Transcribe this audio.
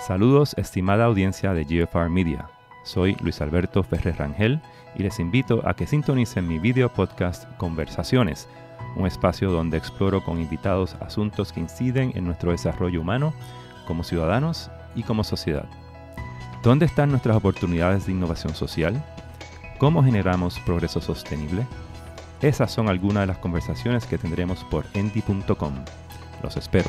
Saludos estimada audiencia de GFR Media. Soy Luis Alberto Ferrer Rangel y les invito a que sintonicen mi video podcast Conversaciones, un espacio donde exploro con invitados asuntos que inciden en nuestro desarrollo humano como ciudadanos y como sociedad. ¿Dónde están nuestras oportunidades de innovación social? ¿Cómo generamos progreso sostenible? Esas son algunas de las conversaciones que tendremos por endy.com. Los espero.